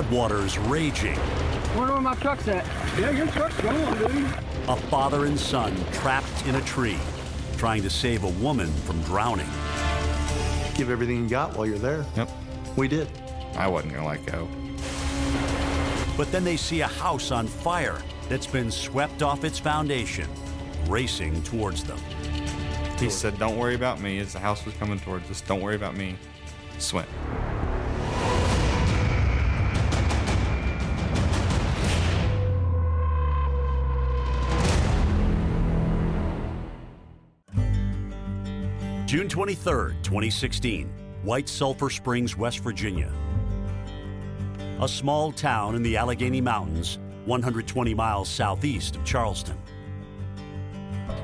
Floodwaters raging. Wonder where my truck's at. Yeah, your truck's gone, dude. A father and son trapped in a tree, trying to save a woman from drowning. Give everything you got while you're there. Yep. We did. I wasn't gonna let go. But then they see a house on fire that's been swept off its foundation, racing towards them. He said, Don't worry about me as the house was coming towards us. Don't worry about me. Swim. June 23rd, 2016, White Sulphur Springs, West Virginia. A small town in the Allegheny Mountains, 120 miles southeast of Charleston.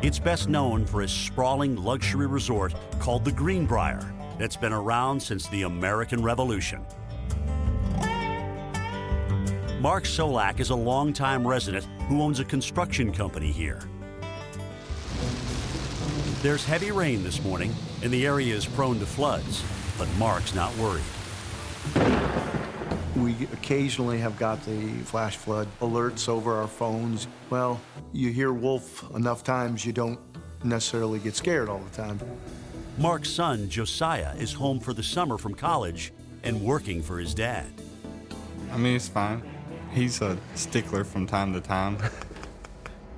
It's best known for a sprawling luxury resort called the Greenbrier that's been around since the American Revolution. Mark Solak is a longtime resident who owns a construction company here. There's heavy rain this morning, and the area is prone to floods, but Mark's not worried. We occasionally have got the flash flood alerts over our phones. Well, you hear wolf enough times, you don't necessarily get scared all the time. Mark's son, Josiah, is home for the summer from college and working for his dad. I mean, it's fine. He's a stickler from time to time.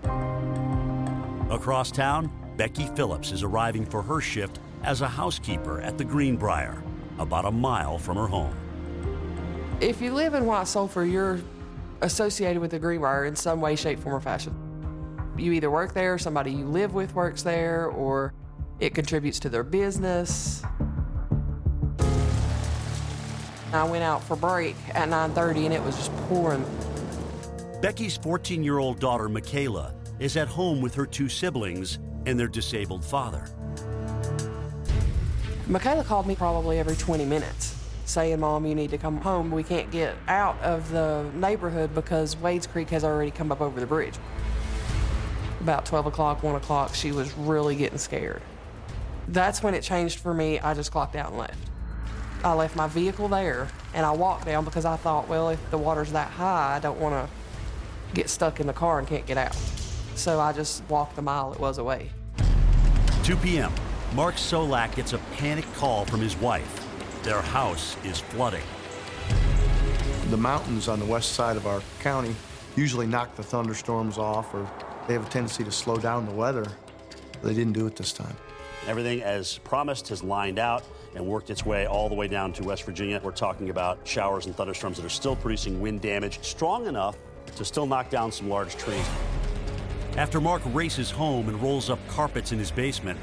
Across town, Becky Phillips is arriving for her shift as a housekeeper at the Greenbrier, about a mile from her home. If you live in White Sulphur, you're associated with the Greenbrier in some way, shape, form, or fashion. You either work there, somebody you live with works there, or it contributes to their business. I went out for break at 9:30 and it was just pouring. Becky's 14 year old daughter, Michaela, is at home with her two siblings and their disabled father. Michaela called me probably every 20 minutes saying, Mom, you need to come home. We can't get out of the neighborhood because Wades Creek has already come up over the bridge. About 12 o'clock, 1 o'clock, she was really getting scared. That's when it changed for me. I just clocked out and left. I left my vehicle there and I walked down because I thought, well, if the water's that high, I don't want to get stuck in the car and can't get out. So I just walked the mile it was away. 2 p.m., Mark Solak gets a panic call from his wife. Their house is flooding. The mountains on the west side of our county usually knock the thunderstorms off or they have a tendency to slow down the weather. They didn't do it this time. Everything as promised has lined out and worked its way all the way down to West Virginia. We're talking about showers and thunderstorms that are still producing wind damage strong enough to still knock down some large trees. After Mark races home and rolls up carpets in his basement,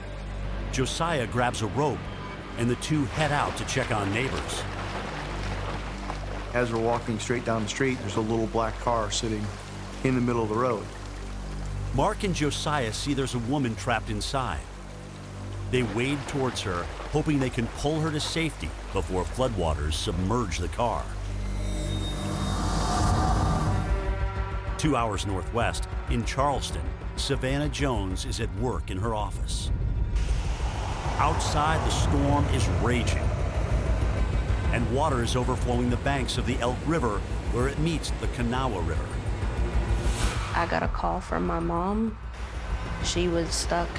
Josiah grabs a rope and the two head out to check on neighbors. As we're walking straight down the street, there's a little black car sitting in the middle of the road. Mark and Josiah see there's a woman trapped inside. They wade towards her, hoping they can pull her to safety before floodwaters submerge the car. Two hours northwest, in Charleston, Savannah Jones is at work in her office. Outside, the storm is raging, and water is overflowing the banks of the Elk River where it meets the Kanawha River. I got a call from my mom. She was stuck.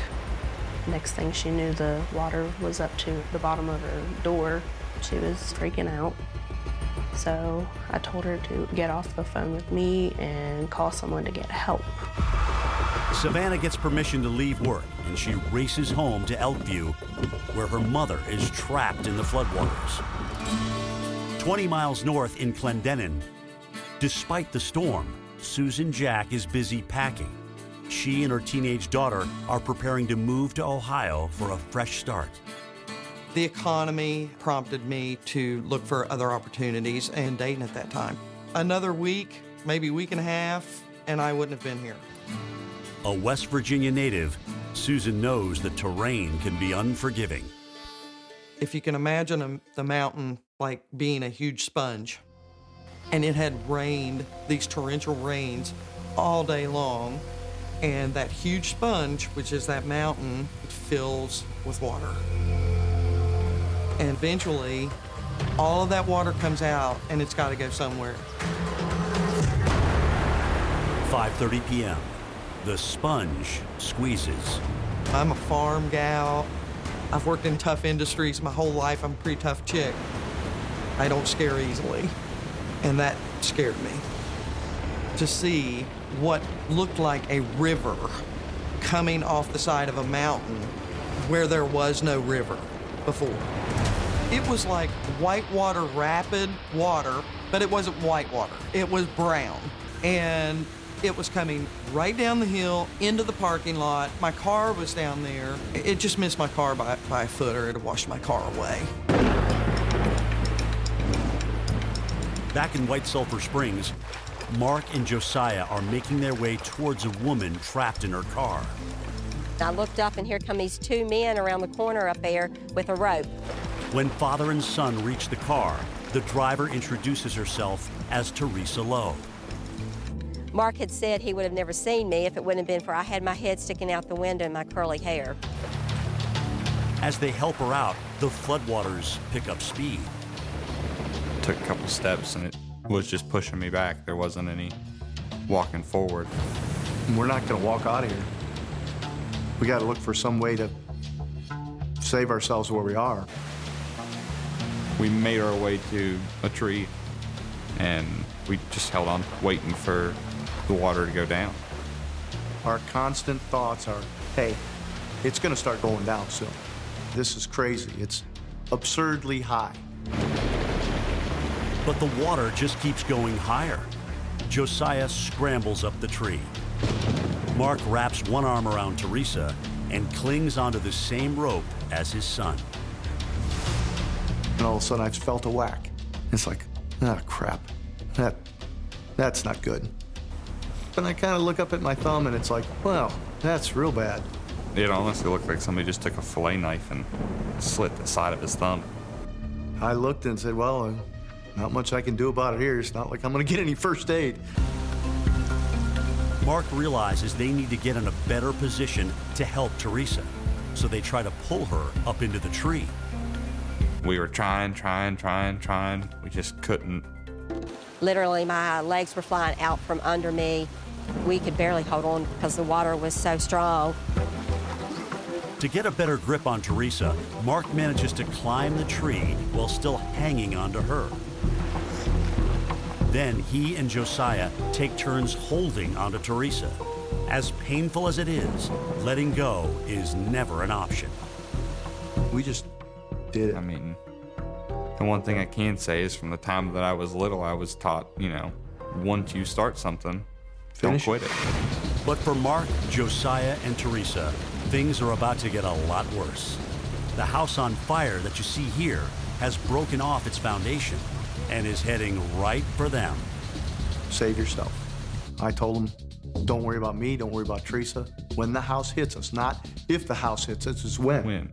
Next thing she knew, the water was up to the bottom of her door. She was freaking out. So I told her to get off the phone with me and call someone to get help. Savannah gets permission to leave work and she races home to Elkview, where her mother is trapped in the floodwaters. 20 miles north in Clendenin, despite the storm, Susan Jack is busy packing. She and her teenage daughter are preparing to move to Ohio for a fresh start. The economy prompted me to look for other opportunities, and Dayton at that time another week, maybe week and a half, and I wouldn't have been here. A West Virginia native, Susan knows the terrain can be unforgiving. If you can imagine a, the mountain like being a huge sponge, and it had rained these torrential rains all day long, and that huge sponge, which is that mountain, fills with water. And eventually, all of that water comes out and it's got to go somewhere. 5:30 p.m. The sponge squeezes. I'm a farm gal. I've worked in tough industries my whole life. I'm a pretty tough chick. I don't scare easily. And that scared me. To see what looked like a river coming off the side of a mountain where there was no river before. It was like whitewater rapid water, but it wasn't whitewater. It was brown. And it was coming right down the hill into the parking lot. My car was down there. It just missed my car by, by a foot or it washed my car away. Back in White Sulphur Springs, Mark and Josiah are making their way towards a woman trapped in her car. I looked up and here come these two men around the corner up there with a rope. When father and son reach the car, the driver introduces herself as Teresa Lowe. Mark had said he would have never seen me if it wouldn't have been for I had my head sticking out the window and my curly hair. As they help her out, the floodwaters pick up speed. Took a couple steps and it was just pushing me back. There wasn't any walking forward. We're not going to walk out of here. We got to look for some way to save ourselves where we are. We made our way to a tree and we just held on, waiting for the water to go down. Our constant thoughts are hey, it's going to start going down soon. This is crazy. It's absurdly high. But the water just keeps going higher. Josiah scrambles up the tree. Mark wraps one arm around Teresa and clings onto the same rope as his son. And all of a sudden, I felt a whack. It's like, ah, crap. That, that's not good. And I kind of look up at my thumb, and it's like, well, that's real bad. It honestly looked like somebody just took a fillet knife and slit the side of his thumb. I looked and said, well, uh, not much I can do about it here. It's not like I'm going to get any first aid. Mark realizes they need to get in a better position to help Teresa, so they try to pull her up into the tree. We were trying, trying, trying, trying. We just couldn't. Literally, my legs were flying out from under me. We could barely hold on because the water was so strong. To get a better grip on Teresa, Mark manages to climb the tree while still hanging onto her. Then he and Josiah take turns holding onto Teresa. As painful as it is, letting go is never an option. We just did it. I mean, the one thing I can say is from the time that I was little, I was taught, you know, once you start something, Finish don't quit it. But for Mark, Josiah, and Teresa, things are about to get a lot worse. The house on fire that you see here has broken off its foundation and is heading right for them. Save yourself. I told them, don't worry about me, don't worry about Teresa. When the house hits us, not if the house hits us, it's when. When?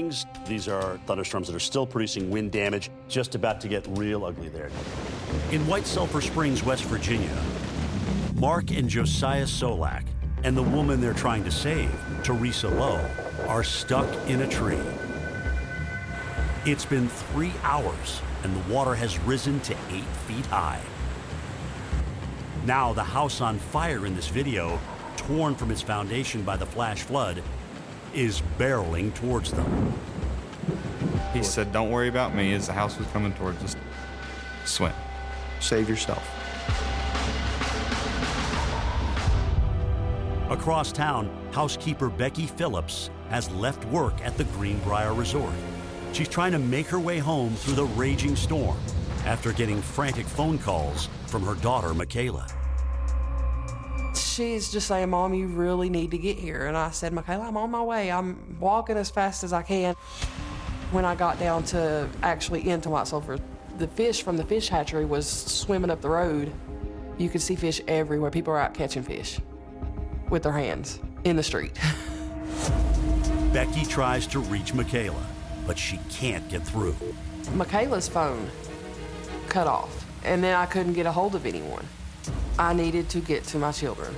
warnings these are thunderstorms that are still producing wind damage, just about to get real ugly there. In White Sulphur Springs, West Virginia, Mark and Josiah Solak and the woman they're trying to save, Teresa Lowe, are stuck in a tree. It's been three hours and the water has risen to eight feet high. Now, the house on fire in this video, torn from its foundation by the flash flood, is barreling towards them. He said, Don't worry about me as the house was coming towards us. Swim. Save yourself. Across town, housekeeper Becky Phillips has left work at the Greenbrier Resort. She's trying to make her way home through the raging storm after getting frantic phone calls from her daughter, Michaela. She's just saying, Mom, you really need to get here. And I said, Michaela, I'm on my way. I'm walking as fast as I can. When I got down to actually into White Sulphur, the fish from the fish hatchery was swimming up the road. You could see fish everywhere. People were out catching fish with their hands in the street. Becky tries to reach Michaela, but she can't get through. Michaela's phone cut off, and then I couldn't get a hold of anyone. I needed to get to my children.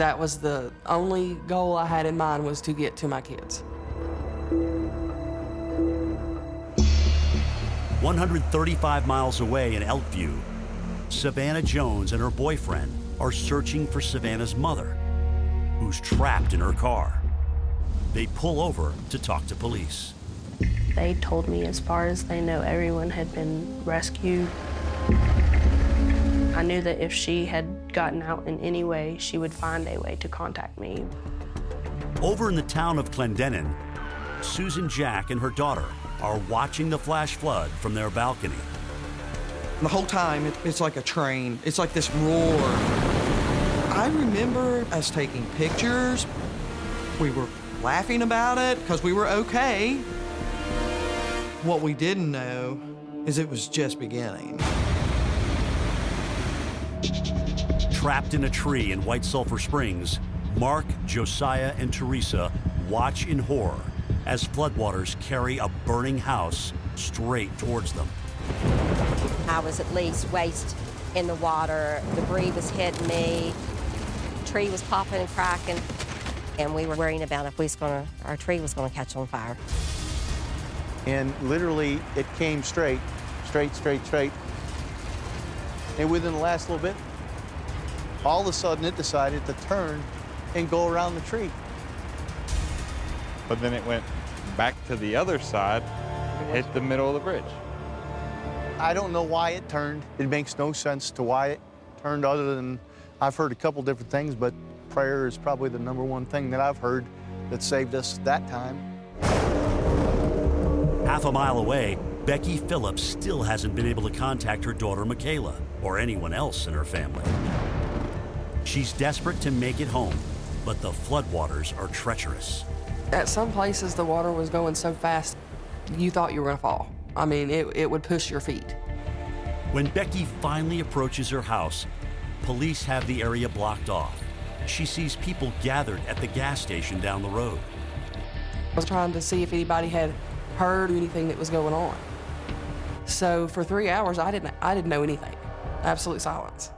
That was the only goal I had in mind was to get to my kids. 135 miles away in Elkview, Savannah Jones and her boyfriend are searching for Savannah's mother, who's trapped in her car. They pull over to talk to police. They told me as far as they know, everyone had been rescued. I knew that if she had gotten out in any way, she would find a way to contact me. Over in the town of Clendenin, Susan Jack and her daughter are watching the flash flood from their balcony. The whole time, it, it's like a train. It's like this roar. I remember us taking pictures. We were laughing about it because we were okay. What we didn't know is it was just beginning. Trapped in a tree in White Sulphur Springs, Mark, Josiah, and Teresa watch in horror as floodwaters carry a burning house straight towards them. I was at least waist in the water. Debris was hitting me. Tree was popping and cracking. And we were worrying about if we was gonna, our tree was gonna catch on fire. And literally, it came straight, straight, straight, straight. And within the last little bit, all of a sudden it decided to turn and go around the tree. But then it went back to the other side, and hit the middle of the bridge. I don't know why it turned. It makes no sense to why it turned other than I've heard a couple different things, but prayer is probably the number one thing that I've heard that saved us that time. Half a mile away, Becky Phillips still hasn't been able to contact her daughter Michaela or anyone else in her family. She's desperate to make it home, but the floodwaters are treacherous. At some places, the water was going so fast, you thought you were going to fall. I mean, it, it would push your feet. When Becky finally approaches her house, police have the area blocked off. She sees people gathered at the gas station down the road. I was trying to see if anybody had heard anything that was going on. So for three hours, I didn't, I didn't know anything. Absolute silence.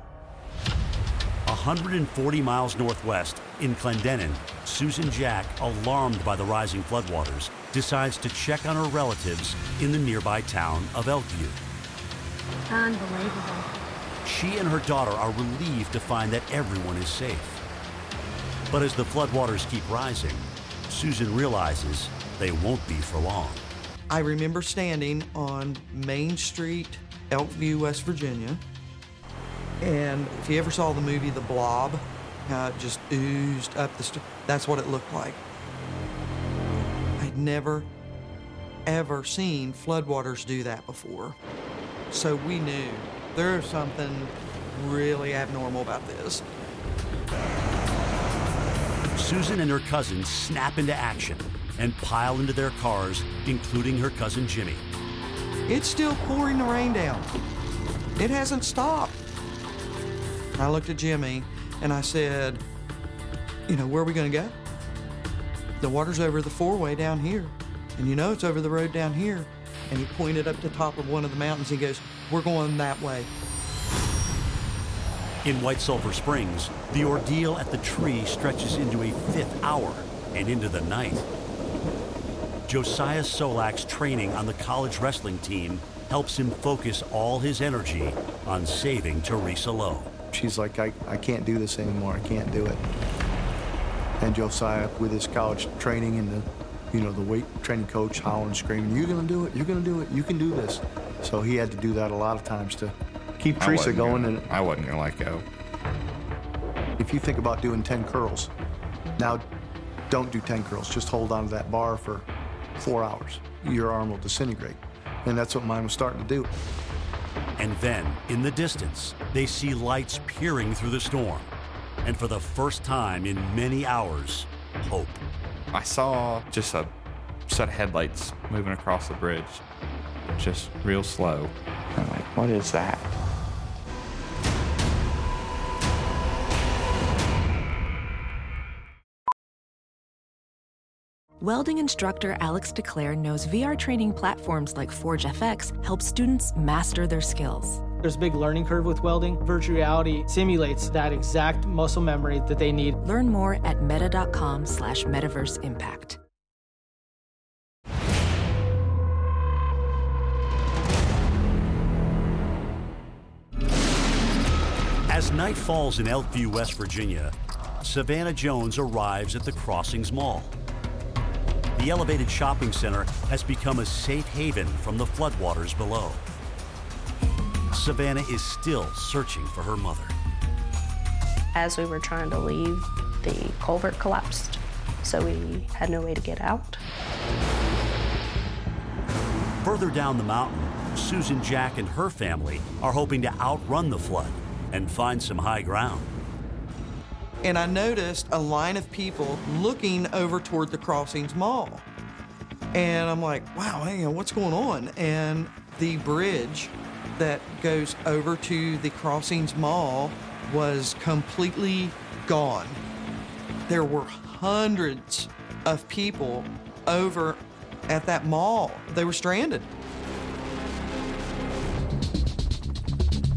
140 miles northwest in Clendenin, Susan Jack, alarmed by the rising floodwaters, decides to check on her relatives in the nearby town of Elkview. Unbelievable. She and her daughter are relieved to find that everyone is safe. But as the floodwaters keep rising, Susan realizes they won't be for long. I remember standing on Main Street Elkview, West Virginia. And if you ever saw the movie The Blob, how it just oozed up the st- that's what it looked like. I'd never, ever seen floodwaters do that before. So we knew there's something really abnormal about this. Susan and her cousin snap into action and pile into their cars, including her cousin Jimmy. It's still pouring the rain down. It hasn't stopped. I looked at Jimmy and I said, You know, where are we going to go? The water's over the four way down here. And you know it's over the road down here. And he pointed up the top of one of the mountains. He goes, We're going that way. In White Sulphur Springs, the ordeal at the tree stretches into a fifth hour and into the night. Josiah Solak's training on the college wrestling team helps him focus all his energy on saving Teresa Lowe. She's like, I, I can't do this anymore. I can't do it. And Josiah, with his college training and the, you know, the weight training coach hollering, screaming, "You're gonna do it! You're gonna do it! You can do this!" So he had to do that a lot of times to keep I Teresa going. gonna- and I wasn't gonna let go. if you think about doing 10 curls, now don't do 10 curls. Just hold on to that bar for four hours. Your arm will disintegrate. And that's what mine was starting to do. And then, in the distance, they see lights peering through the storm. And for the first time in many hours, hope. I saw just a set of headlights moving across the bridge, just real slow. I'm like, what is that? Welding instructor Alex DeClaire knows VR training platforms like Forge FX help students master their skills. There's a big learning curve with welding. Virtual reality simulates that exact muscle memory that they need. Learn more at meta.com slash metaverse impact. As night falls in Elkview, West Virginia, Savannah Jones arrives at the Crossings Mall. The elevated shopping center has become a safe haven from the floodwaters below. Savannah is still searching for her mother. As we were trying to leave, the culvert collapsed, so we had no way to get out. Further down the mountain, Susan Jack and her family are hoping to outrun the flood and find some high ground. And I noticed a line of people looking over toward the Crossings Mall. And I'm like, wow, hang on, what's going on? And the bridge that goes over to the Crossings Mall was completely gone. There were hundreds of people over at that mall. They were stranded.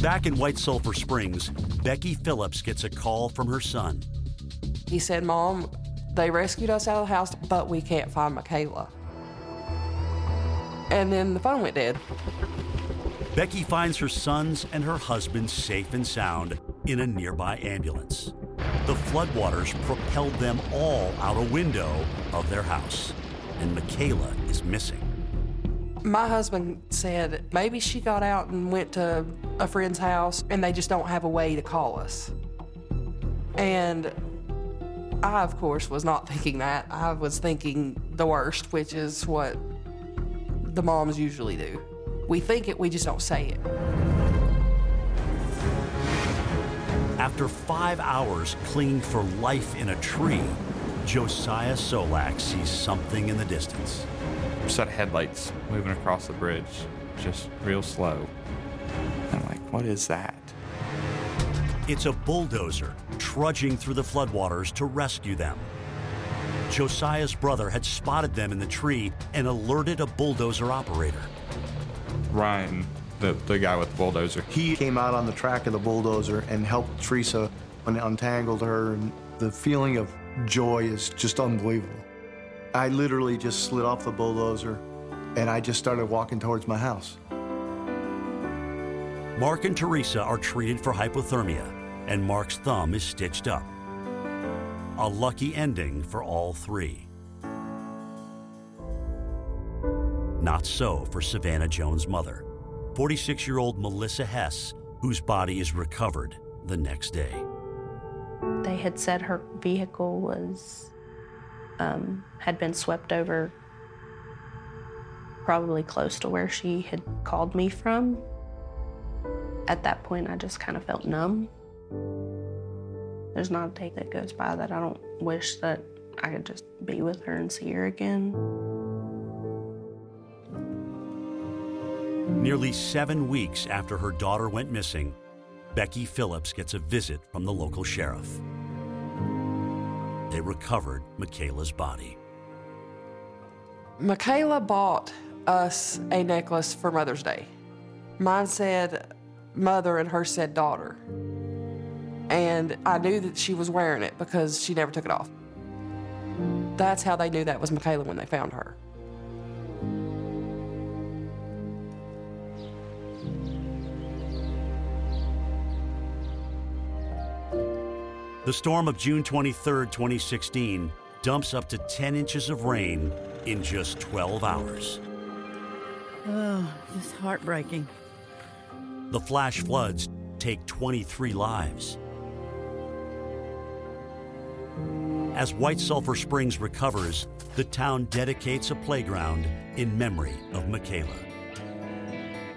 Back in White Sulphur Springs, Becky Phillips gets a call from her son. He said, Mom, they rescued us out of the house, but we can't find Michaela. And then the phone went dead. Becky finds her sons and her husband safe and sound in a nearby ambulance. The floodwaters propelled them all out a window of their house, and Michaela is missing. My husband said maybe she got out and went to a friend's house and they just don't have a way to call us. And I, of course, was not thinking that. I was thinking the worst, which is what the moms usually do. We think it, we just don't say it. After five hours clinging for life in a tree, Josiah Solak sees something in the distance. Set of headlights moving across the bridge, just real slow. I'm like, what is that? It's a bulldozer trudging through the floodwaters to rescue them. Josiah's brother had spotted them in the tree and alerted a bulldozer operator. Ryan, the, the guy with the bulldozer, He came out on the track of the bulldozer and helped Teresa and untangled her. And the feeling of joy is just unbelievable. I literally just slid off the bulldozer and I just started walking towards my house. Mark and Teresa are treated for hypothermia, and Mark's thumb is stitched up. A lucky ending for all three. Not so for Savannah Jones' mother. 46 year old Melissa Hess, whose body is recovered the next day. They had said her vehicle was um, had been swept over, probably close to where she had called me from. At that point, I just kind of felt numb. There's not a day that goes by that I don't wish that I could just be with her and see her again. Nearly seven weeks after her daughter went missing, Becky Phillips gets a visit from the local sheriff. They recovered Michaela's body. Michaela bought us a necklace for Mother's Day. Mine said mother and hers said daughter. And I knew that she was wearing it because she never took it off. That's how they knew that was Michaela when they found her. The storm of June 23, 2016, dumps up to 10 inches of rain in just 12 hours. Oh, just heartbreaking. The flash floods take 23 lives. As White Sulphur Springs recovers, the town dedicates a playground in memory of Michaela.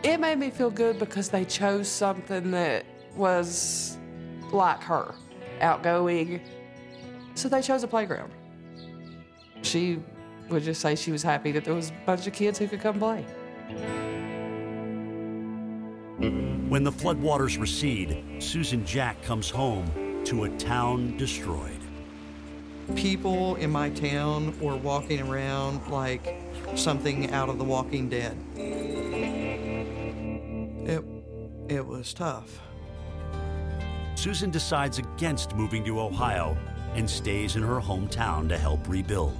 It made me feel good because they chose something that was like her, outgoing. So they chose a playground. She would just say she was happy that there was a bunch of kids who could come play. When the floodwaters recede, Susan Jack comes home to a town destroyed. People in my town were walking around like something out of The Walking Dead. It, it was tough. Susan decides against moving to Ohio and stays in her hometown to help rebuild.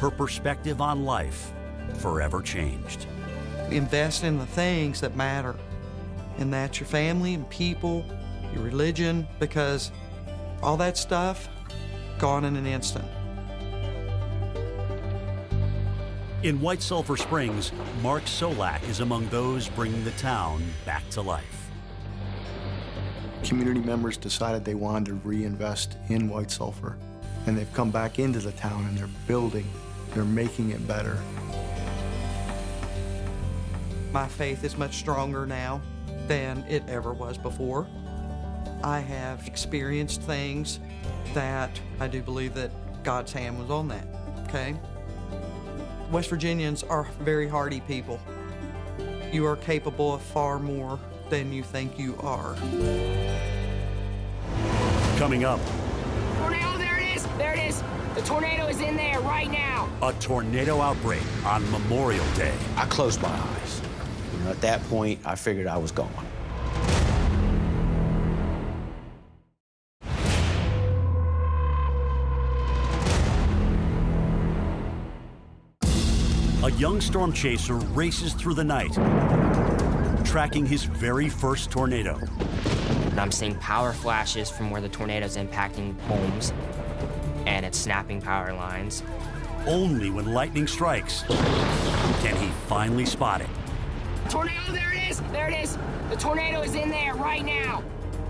Her perspective on life forever changed. Invest in the things that matter, and that's your family and people, your religion, because all that stuff gone in an instant. In White Sulphur Springs, Mark Solak is among those bringing the town back to life. Community members decided they wanted to reinvest in White Sulphur, and they've come back into the town and they're building, they're making it better. My faith is much stronger now than it ever was before. I have experienced things that I do believe that God's hand was on that, okay? West Virginians are very hardy people. You are capable of far more than you think you are. Coming up, Tornado, there it is! There it is! The tornado is in there right now! a tornado outbreak on Memorial Day. I closed my eyes. You know, at that point, I figured I was gone. A young storm chaser races through the night, tracking his very first tornado. And I'm seeing power flashes from where the tornado's impacting homes, and it's snapping power lines. Only when lightning strikes can he finally spot it. Tornado, there it is! There it is! The tornado is in there right now!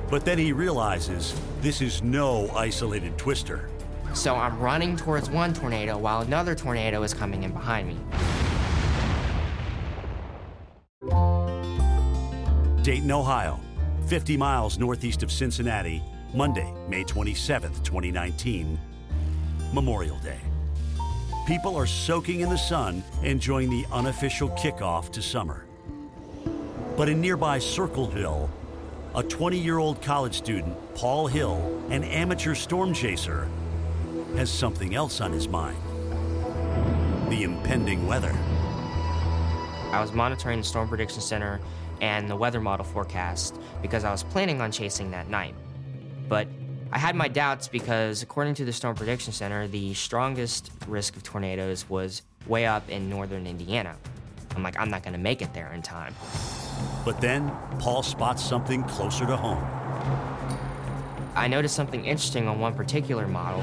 But then he realizes this is no isolated twister. So I'm running towards one tornado while another tornado is coming in behind me. Dayton, Ohio, 50 miles northeast of Cincinnati, Monday, May 27, 2019, Memorial Day. People are soaking in the sun, enjoying the unofficial kickoff to summer. But in nearby Circleville, a 20 year old college student, Paul Hill, an amateur storm chaser, has something else on his mind the impending weather. I was monitoring the Storm Prediction Center and the weather model forecast because I was planning on chasing that night. But I had my doubts because, according to the Storm Prediction Center, the strongest risk of tornadoes was way up in northern Indiana. I'm like, I'm not gonna make it there in time. But then, Paul spots something closer to home. I noticed something interesting on one particular model.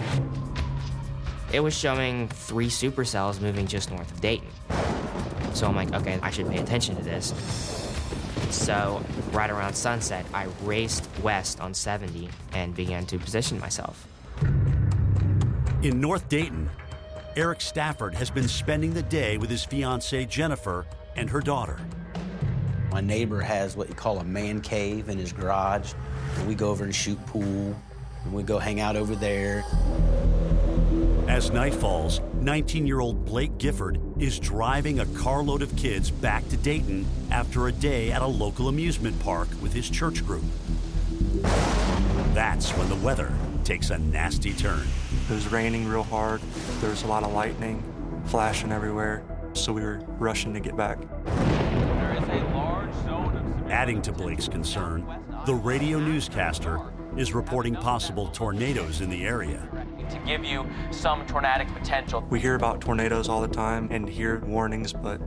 It was showing three supercells moving just north of Dayton. So I'm like, okay, I should pay attention to this. So, right around sunset, I raced west on 70 and began to position myself. In North Dayton, Eric Stafford has been spending the day with his fiancee Jennifer and her daughter. My neighbor has what you call a man cave in his garage. And we go over and shoot pool, and we go hang out over there. As night falls, 19 year old Blake Gifford is driving a carload of kids back to Dayton after a day at a local amusement park with his church group. That's when the weather takes a nasty turn. It was raining real hard. There was a lot of lightning flashing everywhere, so we were rushing to get back. Adding to Blake's concern, the radio newscaster is reporting possible tornadoes in the area. To give you some tornadic potential. We hear about tornadoes all the time and hear warnings, but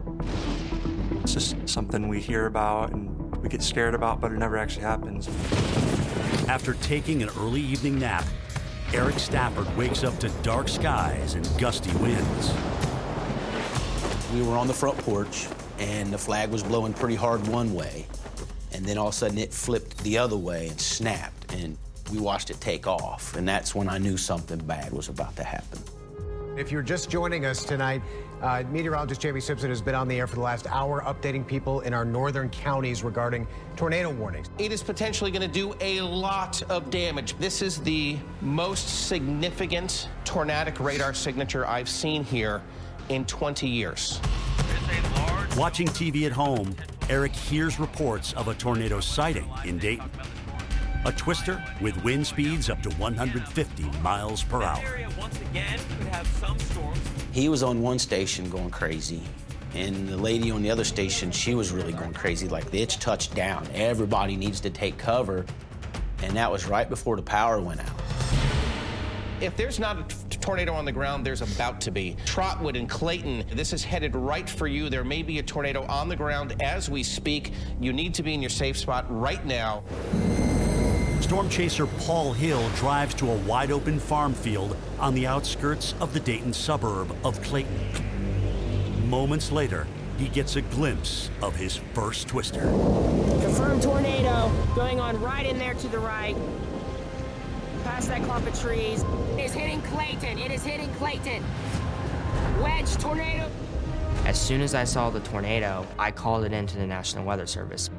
it's just something we hear about and we get scared about, but it never actually happens. After taking an early evening nap, Eric Stafford wakes up to dark skies and gusty winds. We were on the front porch, and the flag was blowing pretty hard one way. And then all of a sudden it flipped the other way and snapped, and we watched it take off. And that's when I knew something bad was about to happen. If you're just joining us tonight, uh, meteorologist Jamie Simpson has been on the air for the last hour updating people in our northern counties regarding tornado warnings. It is potentially going to do a lot of damage. This is the most significant tornadic radar signature I've seen here in 20 years. Watching TV at home, Eric hears reports of a tornado sighting in Dayton. A twister with wind speeds up to 150 miles per hour. He was on one station going crazy, and the lady on the other station, she was really going crazy. Like, it's touched down. Everybody needs to take cover. And that was right before the power went out. If there's not a t- tornado on the ground, there's about to be. Trotwood and Clayton, this is headed right for you. There may be a tornado on the ground as we speak. You need to be in your safe spot right now. Storm chaser Paul Hill drives to a wide open farm field on the outskirts of the Dayton suburb of Clayton. Moments later, he gets a glimpse of his first twister. Confirmed tornado going on right in there to the right. Past that clump of trees. It is hitting Clayton. It is hitting Clayton. Wedge tornado. As soon as I saw the tornado, I called it into the National Weather Service.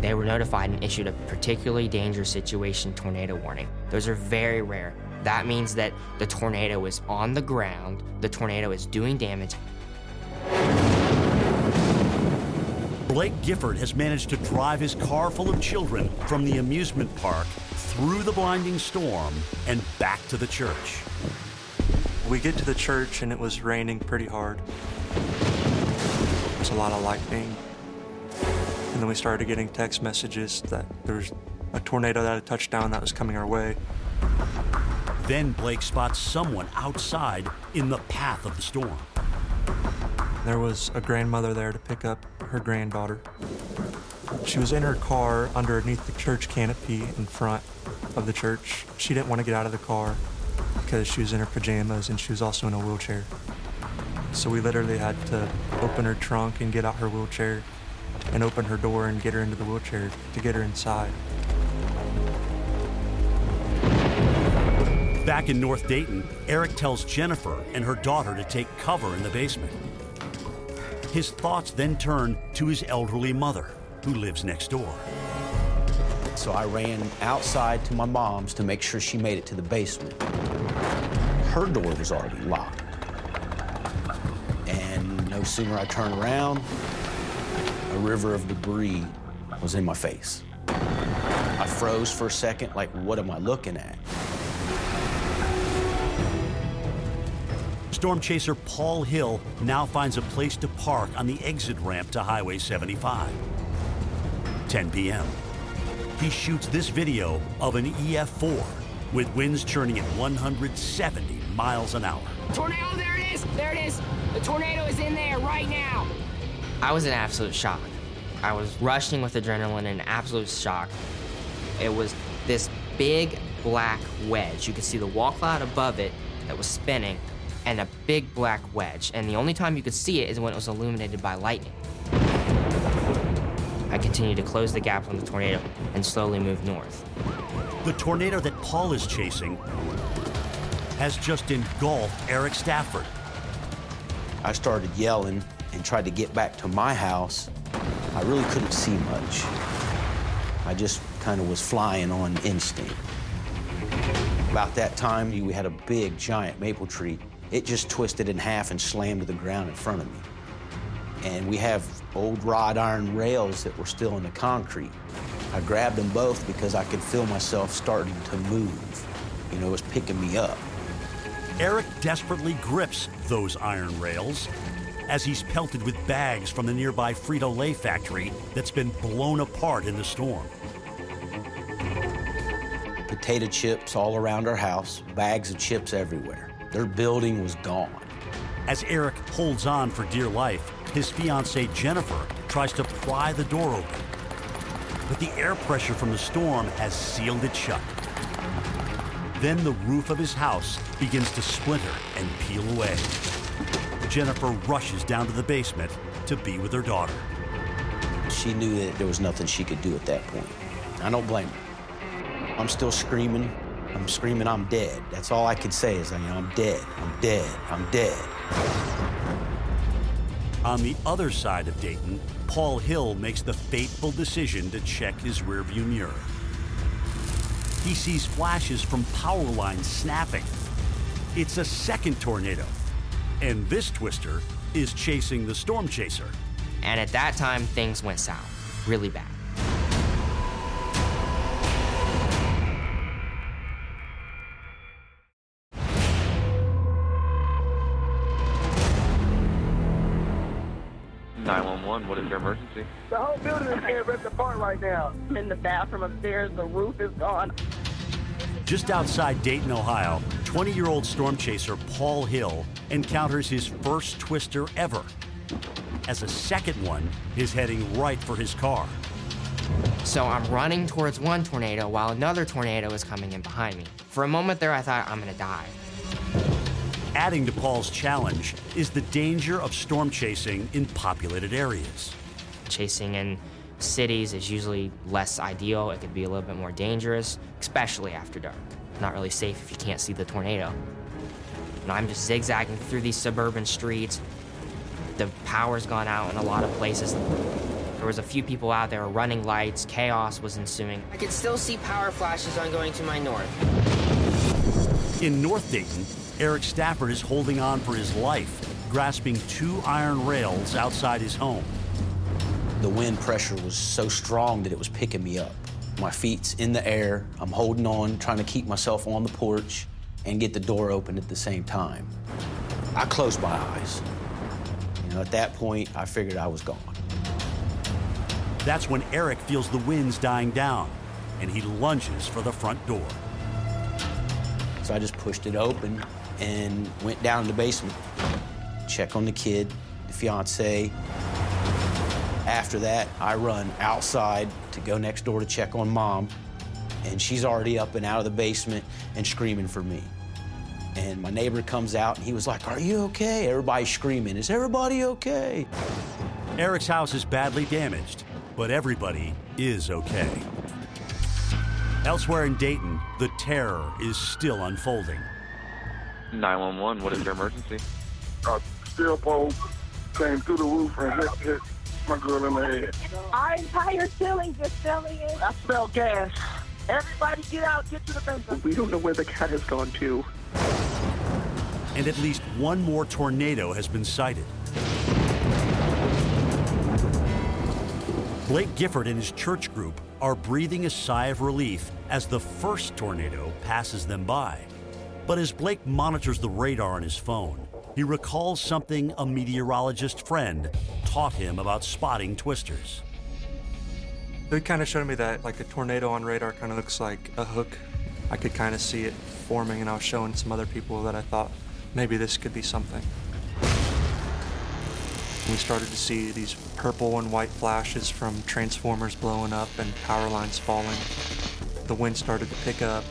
They were notified and issued a particularly dangerous situation tornado warning. Those are very rare. That means that the tornado is on the ground, the tornado is doing damage. Blake Gifford has managed to drive his car full of children from the amusement park through the blinding storm and back to the church. We get to the church and it was raining pretty hard. There was a lot of lightning. And then we started getting text messages that there was a tornado that had touched down that was coming our way. Then Blake spots someone outside in the path of the storm. There was a grandmother there to pick up her granddaughter. She was in her car underneath the church canopy in front of the church. She didn't want to get out of the car because she was in her pajamas and she was also in a wheelchair. So we literally had to open her trunk and get out her wheelchair and open her door and get her into the wheelchair to get her inside. Back in North Dayton, Eric tells Jennifer and her daughter to take cover in the basement. His thoughts then turn to his elderly mother, who lives next door. So I ran outside to my mom's to make sure she made it to the basement. Her door was already locked. And no sooner I turned around, a river of debris was in my face. I froze for a second, like, what am I looking at? Storm chaser Paul Hill now finds a place to park on the exit ramp to Highway 75. 10 p.m. He shoots this video of an EF4 with winds churning at 170 miles an hour. Tornado, there it is. There it is. The tornado is in there right now. I was in absolute shock. I was rushing with adrenaline and absolute shock. It was this big black wedge. You could see the wall cloud above it that was spinning and a big black wedge. And the only time you could see it is when it was illuminated by lightning. I continued to close the gap on the tornado and slowly move north. The tornado that Paul is chasing has just engulfed Eric Stafford. I started yelling and tried to get back to my house. I really couldn't see much. I just kind of was flying on instinct. About that time, we had a big, giant maple tree. It just twisted in half and slammed to the ground in front of me. And we have old wrought iron rails that were still in the concrete. I grabbed them both because I could feel myself starting to move. You know, it was picking me up. Eric desperately grips those iron rails as he's pelted with bags from the nearby Frito Lay factory that's been blown apart in the storm. Potato chips all around our house, bags of chips everywhere. Their building was gone. As Eric holds on for dear life, his fiancee Jennifer tries to pry the door open. But the air pressure from the storm has sealed it shut. Then the roof of his house begins to splinter and peel away. Jennifer rushes down to the basement to be with her daughter. She knew that there was nothing she could do at that point. I don't blame her. I'm still screaming. I'm screaming, I'm dead. That's all I could say is, you know, I'm dead. I'm dead. I'm dead. On the other side of Dayton, Paul Hill makes the fateful decision to check his rearview mirror. He sees flashes from power lines snapping. It's a second tornado, and this twister is chasing the storm chaser. And at that time, things went south really bad. Nine one one. What is your emergency? The whole building is being ripped apart right now. I'm in the bathroom upstairs, the roof is gone. Just outside Dayton, Ohio, 20 year old storm chaser Paul Hill encounters his first twister ever. As a second one is heading right for his car. So I'm running towards one tornado while another tornado is coming in behind me. For a moment there, I thought I'm gonna die. Adding to Paul's challenge is the danger of storm chasing in populated areas. Chasing in cities is usually less ideal. It could be a little bit more dangerous, especially after dark. Not really safe if you can't see the tornado. And I'm just zigzagging through these suburban streets. The power's gone out in a lot of places. There was a few people out there running lights. Chaos was ensuing. I could still see power flashes on going to my north. In North Dayton, Eric Stafford is holding on for his life, grasping two iron rails outside his home. The wind pressure was so strong that it was picking me up. My feet's in the air. I'm holding on, trying to keep myself on the porch and get the door open at the same time. I closed my eyes. You know, at that point, I figured I was gone. That's when Eric feels the winds dying down and he lunges for the front door. So I just pushed it open and went down in the basement, check on the kid, the fiance. After that, I run outside to go next door to check on mom, and she's already up and out of the basement and screaming for me. And my neighbor comes out and he was like, Are you okay? Everybody's screaming, Is everybody okay? Eric's house is badly damaged, but everybody is okay. Elsewhere in Dayton, the terror is still unfolding. 911, what is your emergency? Uh, A steel pole came through the roof and hit, hit my girl in the head. Our entire ceiling just fell in. I smell gas. Everybody get out, get to the basement. We don't know where the cat has gone to. And at least one more tornado has been sighted. Blake Gifford and his church group are breathing a sigh of relief as the first tornado passes them by. But as Blake monitors the radar on his phone, he recalls something a meteorologist friend taught him about spotting twisters. It kind of showed me that like a tornado on radar kind of looks like a hook. I could kind of see it forming, and I was showing some other people that I thought maybe this could be something. We started to see these purple and white flashes from transformers blowing up and power lines falling. The wind started to pick up.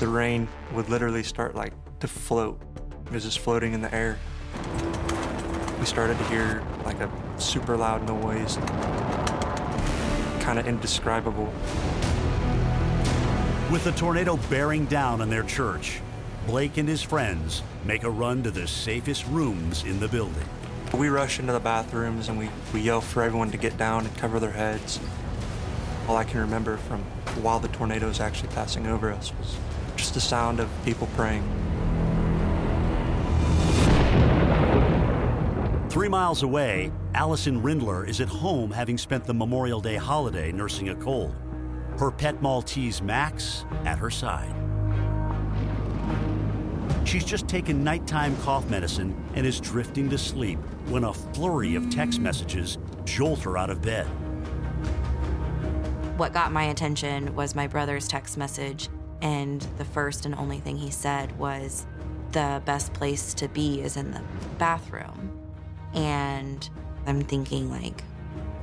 The rain would literally start like to float. It was just floating in the air. We started to hear like a super loud noise. kind of indescribable. With the tornado bearing down on their church, Blake and his friends make a run to the safest rooms in the building. We rush into the bathrooms and we, we yell for everyone to get down and cover their heads. All I can remember from while the tornado was actually passing over us was just the sound of people praying. Three miles away, Allison Rindler is at home having spent the Memorial Day holiday nursing a cold. Her pet Maltese Max at her side. She's just taken nighttime cough medicine and is drifting to sleep when a flurry of text messages jolt her out of bed. What got my attention was my brother's text message, and the first and only thing he said was, The best place to be is in the bathroom. And I'm thinking, like,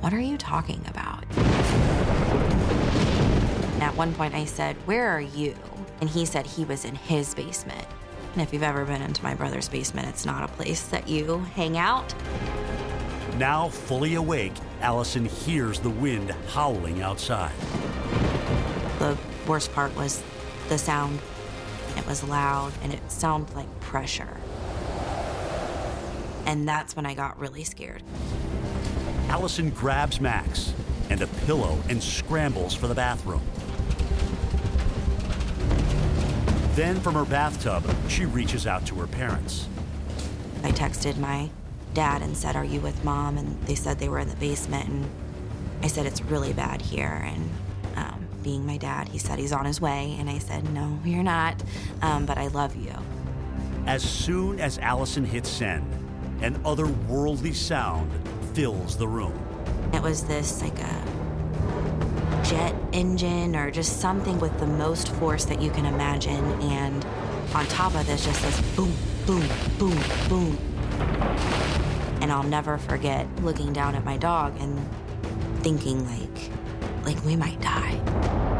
what are you talking about? And at one point I said, Where are you? And he said he was in his basement. And if you've ever been into my brother's basement, it's not a place that you hang out. Now fully awake, Allison hears the wind howling outside. The worst part was the sound. It was loud and it sounded like pressure. And that's when I got really scared. Allison grabs Max and a pillow and scrambles for the bathroom. Then, from her bathtub, she reaches out to her parents. I texted my dad and said, Are you with mom? And they said they were in the basement. And I said, It's really bad here. And um, being my dad, he said he's on his way. And I said, No, you're not. Um, but I love you. As soon as Allison hits send, an otherworldly sound fills the room. It was this like a jet engine or just something with the most force that you can imagine. And on top of this, just this boom, boom, boom, boom. And I'll never forget looking down at my dog and thinking like, like we might die.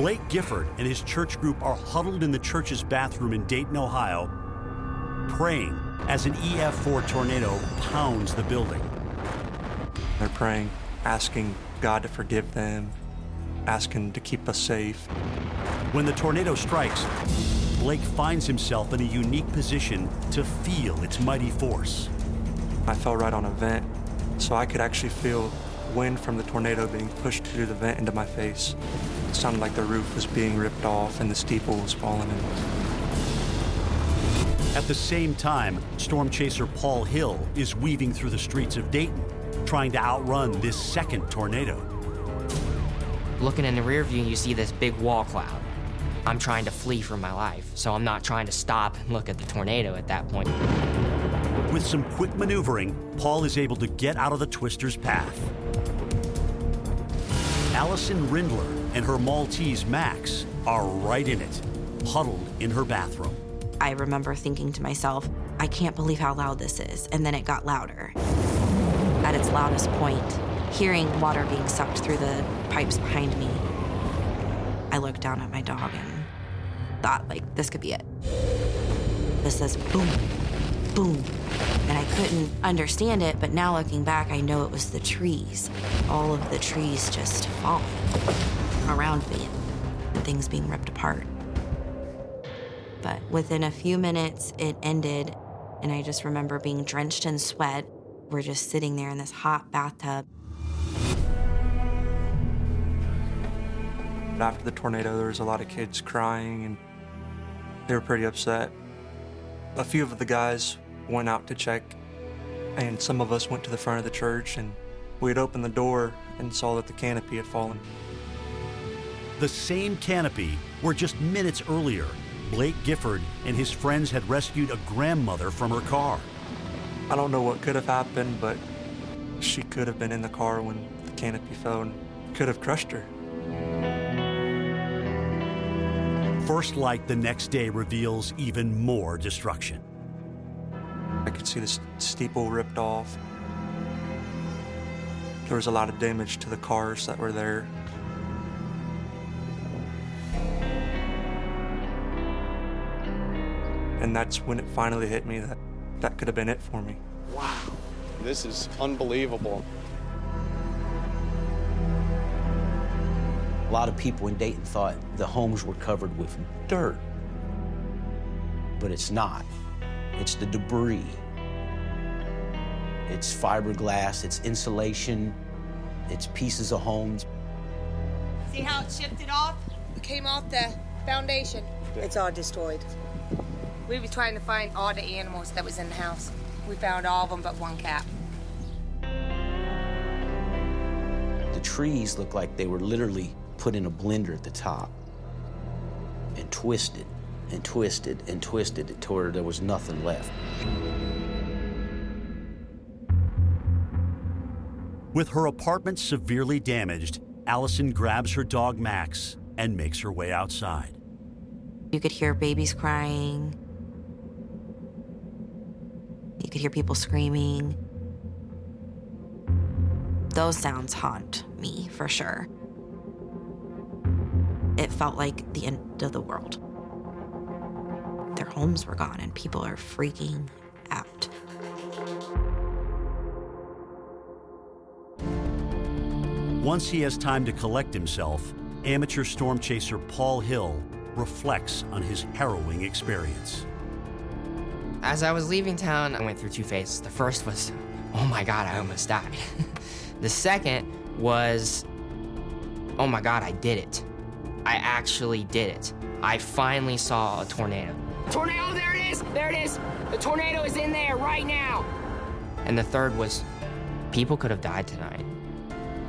Blake Gifford and his church group are huddled in the church's bathroom in Dayton, Ohio, praying as an EF4 tornado pounds the building. They're praying, asking God to forgive them, asking to keep us safe. When the tornado strikes, Blake finds himself in a unique position to feel its mighty force. I fell right on a vent, so I could actually feel wind from the tornado being pushed through the vent into my face. It sounded like the roof was being ripped off and the steeple was falling in. At the same time, storm chaser Paul Hill is weaving through the streets of Dayton, trying to outrun this second tornado. Looking in the rear view, you see this big wall cloud. I'm trying to flee for my life, so I'm not trying to stop and look at the tornado at that point. With some quick maneuvering, Paul is able to get out of the twister's path. Allison Rindler and her Maltese Max are right in it, huddled in her bathroom. I remember thinking to myself, I can't believe how loud this is. And then it got louder. At its loudest point, hearing water being sucked through the pipes behind me, I looked down at my dog and thought, like, this could be it. This says boom, boom. And I couldn't understand it, but now looking back, I know it was the trees. All of the trees just falling around me and things being ripped apart. But within a few minutes, it ended, and I just remember being drenched in sweat. We're just sitting there in this hot bathtub. After the tornado, there was a lot of kids crying, and they were pretty upset. A few of the guys went out to check, and some of us went to the front of the church, and we had opened the door and saw that the canopy had fallen. The same canopy where just minutes earlier, Blake Gifford and his friends had rescued a grandmother from her car. I don't know what could have happened, but she could have been in the car when the canopy fell and could have crushed her. First light the next day reveals even more destruction. I could see the steeple ripped off. There was a lot of damage to the cars that were there. And that's when it finally hit me that that could have been it for me. Wow. This is unbelievable. A lot of people in Dayton thought the homes were covered with dirt. But it's not. It's the debris. It's fiberglass, it's insulation, it's pieces of homes. See how it shifted off? It came off the foundation. It's all destroyed. We were trying to find all the animals that was in the house. We found all of them but one cat. The trees look like they were literally put in a blender at the top and twisted and twisted and twisted it to where there was nothing left. With her apartment severely damaged, Allison grabs her dog Max and makes her way outside. You could hear babies crying. You could hear people screaming. Those sounds haunt me for sure. It felt like the end of the world. Their homes were gone and people are freaking out. Once he has time to collect himself, amateur storm chaser Paul Hill reflects on his harrowing experience. As I was leaving town, I went through two phases. The first was, oh my God, I almost died. the second was, oh my God, I did it. I actually did it. I finally saw a tornado. Tornado, there it is! There it is! The tornado is in there right now! And the third was, people could have died tonight.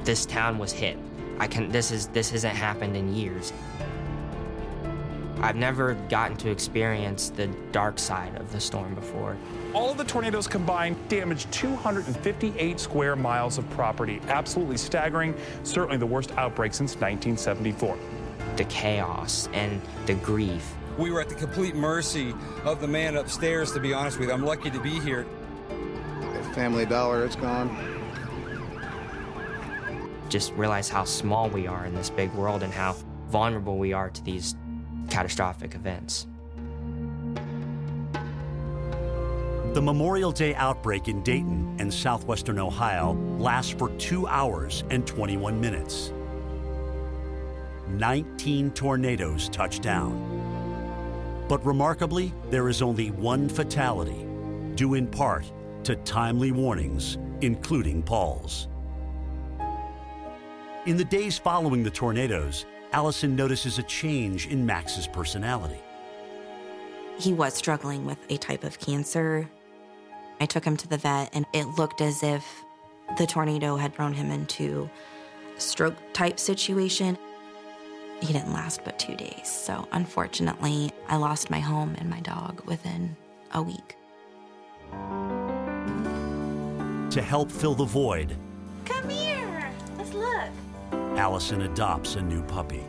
This town was hit. I can. This is this hasn't happened in years. I've never gotten to experience the dark side of the storm before. All of the tornadoes combined damaged 258 square miles of property. Absolutely staggering. Certainly the worst outbreak since 1974. The chaos and the grief. We were at the complete mercy of the man upstairs, to be honest with you. I'm lucky to be here. Family Dollar, it's gone. Just realize how small we are in this big world and how vulnerable we are to these catastrophic events. The Memorial Day outbreak in Dayton and southwestern Ohio lasts for two hours and 21 minutes. 19 tornadoes touch down. But remarkably, there is only one fatality, due in part to timely warnings, including Paul's. In the days following the tornadoes, Allison notices a change in Max's personality. He was struggling with a type of cancer. I took him to the vet, and it looked as if the tornado had thrown him into a stroke type situation. He didn't last but two days. So, unfortunately, I lost my home and my dog within a week. To help fill the void, Come here. Let's look. Allison adopts a new puppy.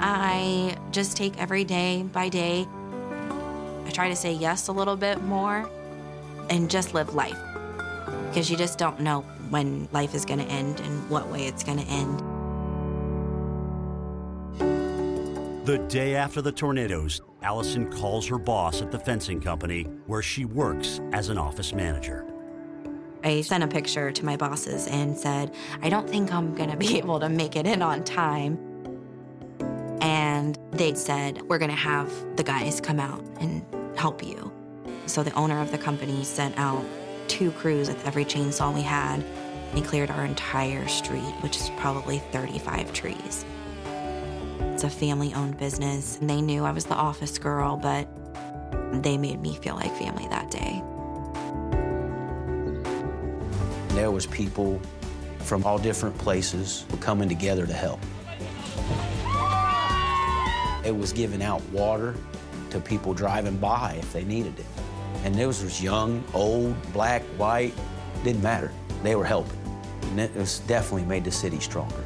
I just take every day by day. I try to say yes a little bit more and just live life. Because you just don't know when life is going to end and what way it's going to end. The day after the tornadoes, Allison calls her boss at the fencing company where she works as an office manager. I sent a picture to my bosses and said, I don't think I'm going to be able to make it in on time. And they said, We're going to have the guys come out and help you. So the owner of the company sent out two crews with every chainsaw we had. They cleared our entire street, which is probably 35 trees. It's a family owned business, and they knew I was the office girl, but they made me feel like family that day. There was people from all different places coming together to help. It was giving out water to people driving by if they needed it. And was, was young, old, black, white, didn't matter. They were helping. And it was definitely made the city stronger.